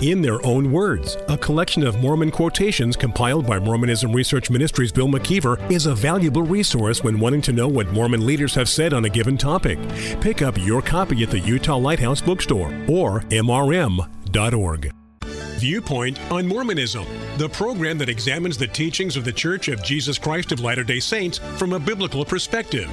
in their own words. A collection of Mormon quotations compiled by Mormonism Research Ministries' Bill McKeever is a valuable resource when wanting to know what Mormon leaders have said on a given topic. Pick up your copy at the Utah Lighthouse Bookstore or mrm.org. Viewpoint on Mormonism, the program that examines the teachings of the Church of Jesus Christ of Latter day Saints from a biblical perspective.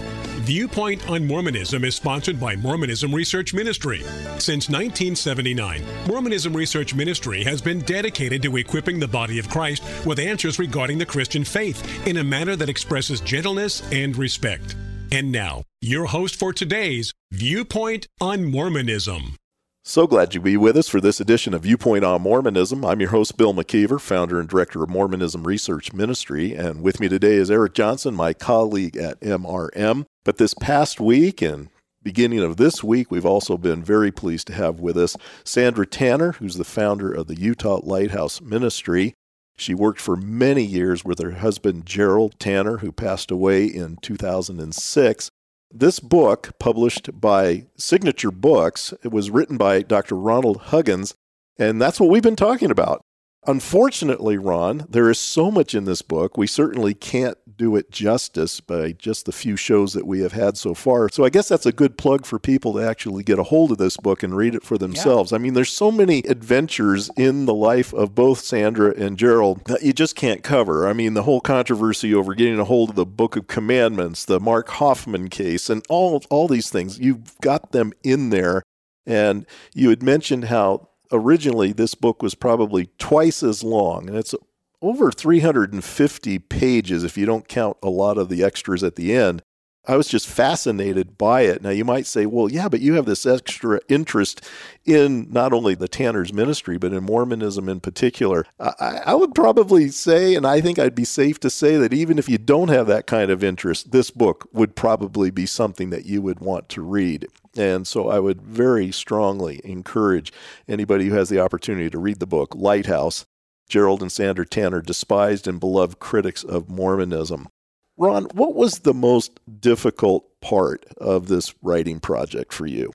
Viewpoint on Mormonism is sponsored by Mormonism Research Ministry. Since 1979, Mormonism Research Ministry has been dedicated to equipping the body of Christ with answers regarding the Christian faith in a manner that expresses gentleness and respect. And now, your host for today's Viewpoint on Mormonism. So glad you be with us for this edition of Viewpoint on Mormonism. I'm your host, Bill McKeever, founder and director of Mormonism Research Ministry. And with me today is Eric Johnson, my colleague at MRM. But this past week and beginning of this week, we've also been very pleased to have with us Sandra Tanner, who's the founder of the Utah Lighthouse Ministry. She worked for many years with her husband, Gerald Tanner, who passed away in 2006. This book, published by Signature Books, it was written by Dr. Ronald Huggins, and that's what we've been talking about. Unfortunately, Ron, there is so much in this book. We certainly can't do it justice by just the few shows that we have had so far. So I guess that's a good plug for people to actually get a hold of this book and read it for themselves. Yeah. I mean, there's so many adventures in the life of both Sandra and Gerald that you just can't cover. I mean, the whole controversy over getting a hold of the Book of Commandments, the Mark Hofmann case, and all all these things. You've got them in there. And you had mentioned how originally this book was probably twice as long, and it's over 350 pages if you don't count a lot of the extras at the end. I was just fascinated by it. Now, you might say, well, yeah, but you have this extra interest in not only the Tanner's ministry, but in Mormonism in particular. I, I, would probably say, and I think I'd be safe to say, that even if you don't have that kind of interest, this book would probably be something that you would want to read. And so I would very strongly encourage anybody who has the opportunity to read the book, Lighthouse Gerald and Sandra Tanner, despised and beloved critics of Mormonism. Ron, what was the most difficult part of this writing project for you?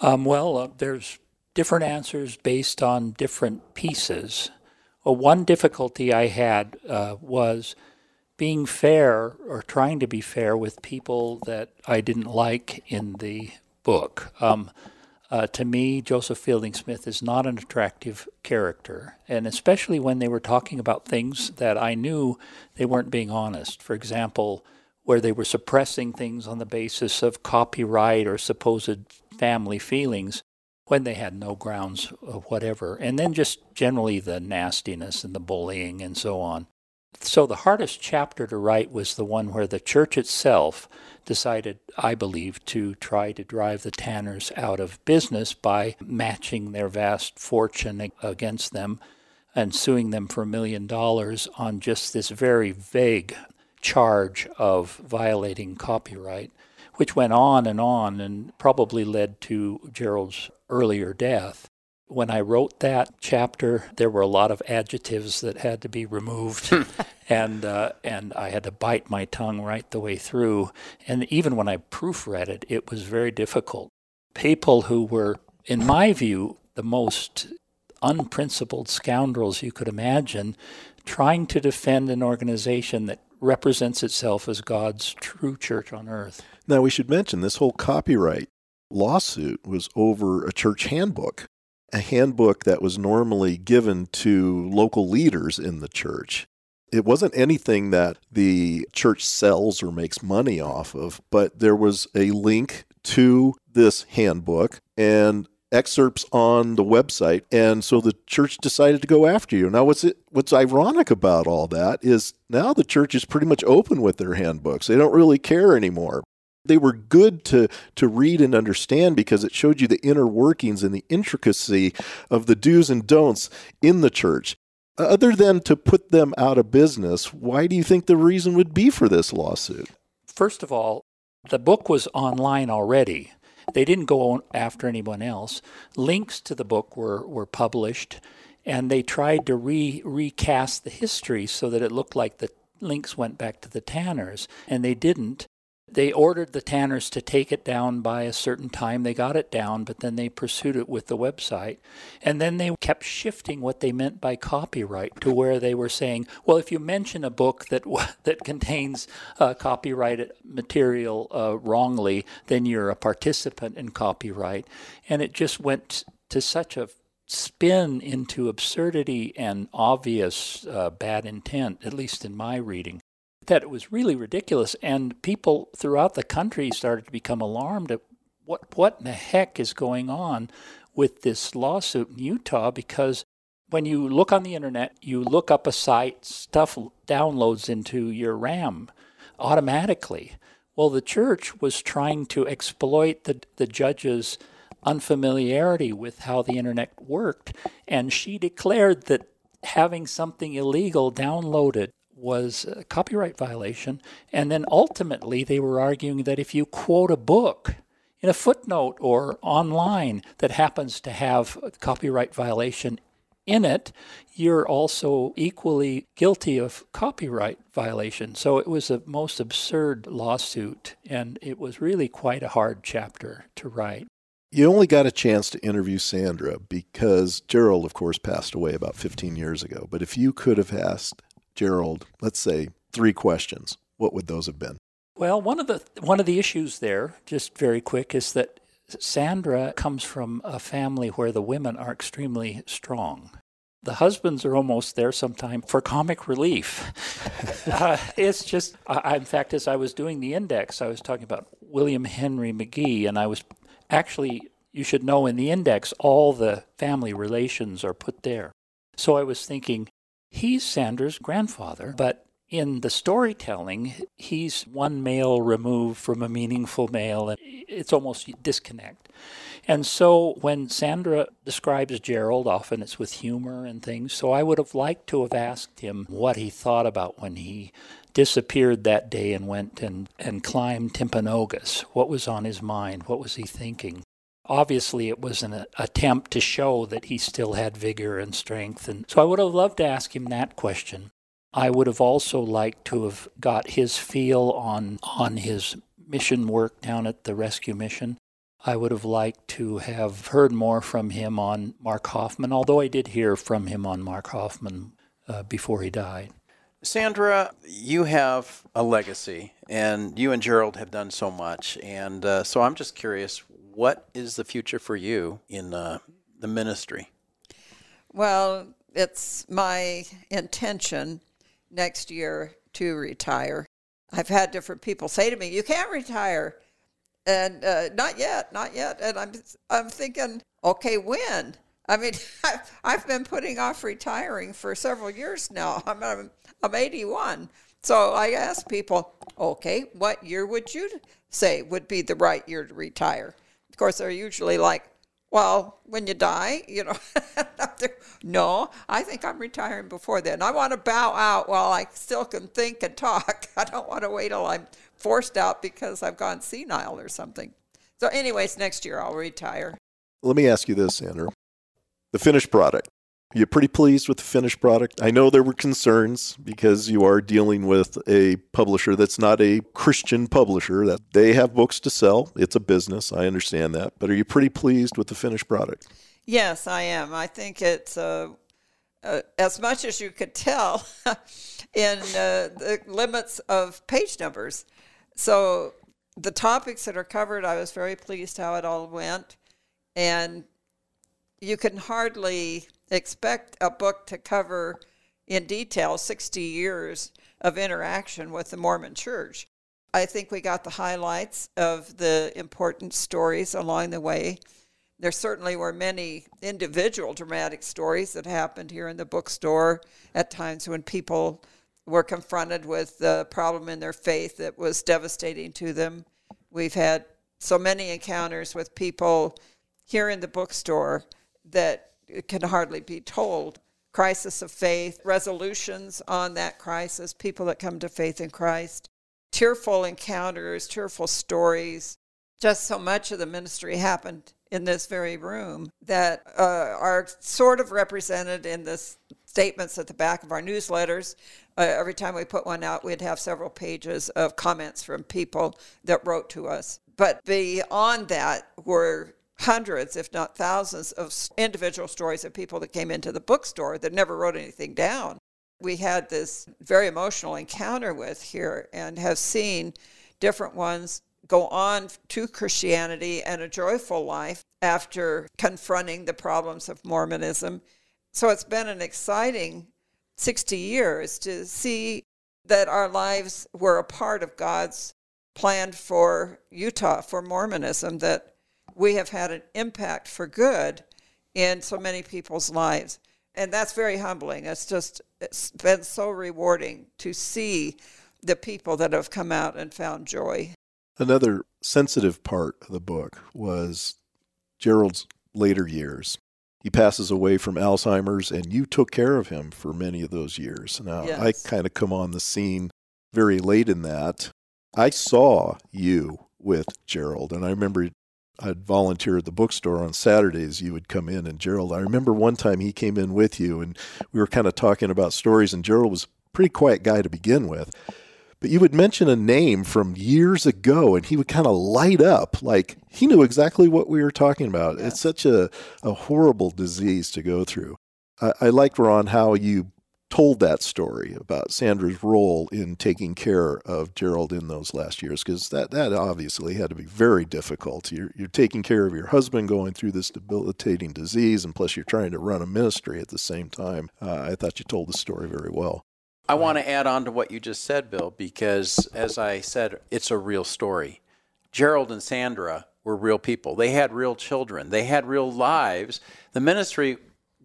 Um, well, uh, there's different answers based on different pieces. Well, one difficulty I had uh, was being fair or trying to be fair with people that I didn't like in the book. Um, uh, to me, Joseph Fielding Smith is not an attractive character, and especially when they were talking about things that I knew they weren't being honest. For example, where they were suppressing things on the basis of copyright or supposed family feelings when they had no grounds whatever, and then just generally the nastiness and the bullying and so on. So the hardest chapter to write was the one where the church itself decided, I believe, to try to drive the Tanners out of business by matching their vast fortune against them and suing them for a million dollars on just this very vague charge of violating copyright, which went on and on and probably led to Gerald's earlier death when I wrote that chapter, there were a lot of adjectives that had to be removed, and uh, and I had to bite my tongue right the way through. And even when I proofread it, it was very difficult. People who were, in my view, the most unprincipled scoundrels you could imagine, trying to defend an organization that represents itself as God's true church on earth. Now, we should mention this whole copyright lawsuit was over a church handbook a handbook that was normally given to local leaders in the church. It wasn't anything that the church sells or makes money off of, but there was a link to this handbook and excerpts on the website and so the church decided to go after you. Now what's it what's ironic about all that is now the church is pretty much open with their handbooks. They don't really care anymore they were good to to read and understand because it showed you the inner workings and the intricacy of the do's and don'ts in the church. Other than to put them out of business, why do you think the reason would be for this lawsuit? First of all, the book was online already. They didn't go after anyone else. Links to the book were, were published, and they tried to re, recast the history so that it looked like the links went back to the Tanners, and they didn't. They ordered the Tanners to take it down by a certain time. They got it down, but then they pursued it with the website. And then they kept shifting what they meant by copyright to where they were saying, well, if you mention a book that that contains uh, copyrighted material uh, wrongly, then you're a participant in copyright. And it just went to such a spin into absurdity and obvious uh, bad intent, at least in my reading, that it was really ridiculous. And people throughout the country started to become alarmed at what, what in the heck is going on with this lawsuit in Utah because when you look on the internet, you look up a site, stuff downloads into your RAM automatically. Well, the church was trying to exploit the, the judge's unfamiliarity with how the internet worked, and she declared that having something illegal downloaded was a copyright violation. And then ultimately, they were arguing that if you quote a book in a footnote or online that happens to have copyright violation in it, you're also equally guilty of copyright violation. So it was a most absurd lawsuit, and it was really quite a hard chapter to write. You only got a chance to interview Sandra because Gerald, of course, passed away about 15 years ago. But if you could have asked Gerald, let's say, three questions, what would those have been? Well, one of the one of the issues there, just very quick, is that Sandra comes from a family where the women are extremely strong. The husbands are almost there sometime for comic relief. uh, it's just, I, in fact, as I was doing the index, I was talking about William Henry McGee, and I was actually, you should know in the index, all the family relations are put there. So I was thinking, he's Sandra's grandfather, but in the storytelling, he's one male removed from a meaningful male, and it's almost disconnect. And so when Sandra describes Gerald, often it's with humor and things. So I would have liked to have asked him what he thought about when he disappeared that day and went and, and climbed Timpanogos. What was on his mind? What was he thinking? Obviously, it was an attempt to show that he still had vigor and strength. And so I would have loved to ask him that question. I would have also liked to have got his feel on, on his mission work down at the rescue mission. I would have liked to have heard more from him on Mark Hofmann, although I did hear from him on Mark Hofmann uh, before he died. Sandra, you have a legacy, and you and Gerald have done so much. And uh, so I'm just curious what is the future for you in uh, the ministry? Well, it's my intention next year to retire. I've had different people say to me, "You can't retire," and uh, not yet, not yet. And I'm I'm thinking, okay, when? I mean, I've been putting off retiring for several years now. I'm, I'm, I'm 81. So I ask people, okay, what year would you say would be the right year to retire? Of course, they're usually like, well, when you die, you know. no, I think I'm retiring before then. I want to bow out while I still can think and talk. I don't want to wait till I'm forced out because I've gone senile or something. So, anyways, next year I'll retire. Let me ask you this, Sandra the finished product. Are pretty pleased with the finished product? I know there were concerns because you are dealing with a publisher that's not a Christian publisher that they have books to sell. It's a business. I understand that. But are you pretty pleased with the finished product? Yes, I am. I think it's uh, uh, as much as you could tell in uh, the limits of page numbers. So the topics that are covered, I was very pleased how it all went. And you can hardly expect a book to cover in detail 60 years of interaction with the Mormon church. I think we got the highlights of the important stories along the way. There certainly were many individual dramatic stories that happened here in the bookstore at times when people were confronted with the problem in their faith that was devastating to them. We've had so many encounters with people here in the bookstore that can hardly be told. Crisis of faith, resolutions on that crisis, people that come to faith in Christ, tearful encounters, tearful stories. Just so much of the ministry happened in this very room that uh, are sort of represented in the statements at the back of our newsletters. Uh, every time we put one out, we'd have several pages of comments from people that wrote to us. But beyond that were hundreds, if not thousands, of individual stories of people that came into the bookstore that never wrote anything down. We had this very emotional encounter with here and have seen different ones go on to Christianity and a joyful life after confronting the problems of Mormonism. So it's been an exciting 60 years to see that our lives were a part of God's plan for Utah, for Mormonism, that we have had an impact for good in so many people's lives. And that's very humbling. It's just, it's been so rewarding to see the people that have come out and found joy. Another sensitive part of the book was Gerald's later years. He passes away from Alzheimer's, and you took care of him for many of those years. Now, yes. I kind of come on the scene very late in that. I saw you with Gerald, and I remember I'd volunteer at the bookstore on Saturdays. You would come in, and Gerald, I remember one time he came in with you, and we were kind of talking about stories, and Gerald was a pretty quiet guy to begin with but you would mention a name from years ago and he would kind of light up like he knew exactly what we were talking about. It's such a, a horrible disease to go through. I, I liked, Ron, how you told that story about Sandra's role in taking care of Gerald in those last years because that, that obviously had to be very difficult. You're, you're taking care of your husband going through this debilitating disease, and plus you're trying to run a ministry at the same time. Uh, I thought you told the story very well. I want to add on to what you just said, Bill, because as I said, it's a real story. Gerald and Sandra were real people. They had real children. They had real lives. The ministry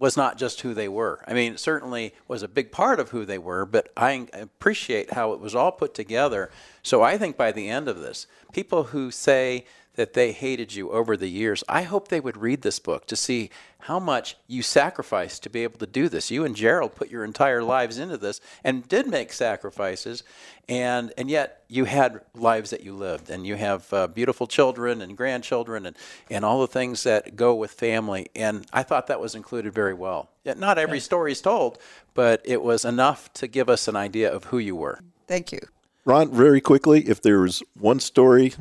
was not just who they were. I mean, it certainly was a big part of who they were, but I appreciate how it was all put together. So I think by the end of this, people who say that they hated you over the years. I hope they would read this book to see how much you sacrificed to be able to do this. You and Gerald put your entire lives into this and did make sacrifices, and and yet you had lives that you lived, and you have uh, beautiful children and grandchildren, and and all the things that go with family. And I thought that was included very well. Yet not every story is told, but it was enough to give us an idea of who you were. Thank you. Ron, very quickly, if there was one story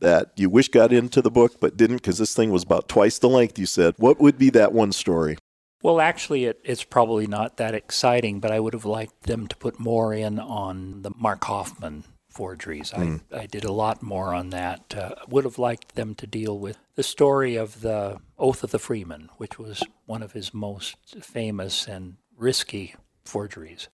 that you wish got into the book but didn't because this thing was about twice the length you said, what would be that one story? Well, actually, it, it's probably not that exciting, but I would have liked them to put more in on the Mark Hofmann forgeries. Mm. I, hmm. I did a lot more on that. Uh, would have liked them to deal with the story of the Oath of the Freeman, which was one of his most famous and risky forgeries.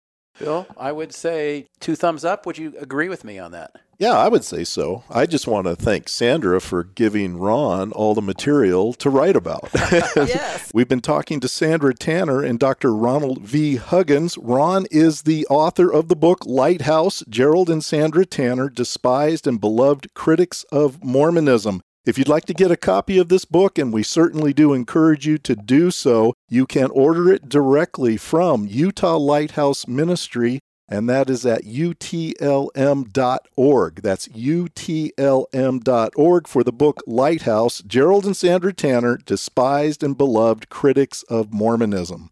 Bill, I would say two thumbs up. Would you agree with me on that? Yeah, I would say so. I just want to thank Sandra for giving Ron all the material to write about. yes. We've been talking to Sandra Tanner and Dr. Ronald V. Huggins. Ron is the author of the book Lighthouse Gerald and Sandra Tanner, Despised and Beloved Critics of Mormonism. If you'd like to get a copy of this book, and we certainly do encourage you to do so, you can order it directly from Utah Lighthouse Ministry, and that is at utlm.org. That's utlm.org for the book Lighthouse Gerald and Sandra Tanner, Despised and Beloved Critics of Mormonism.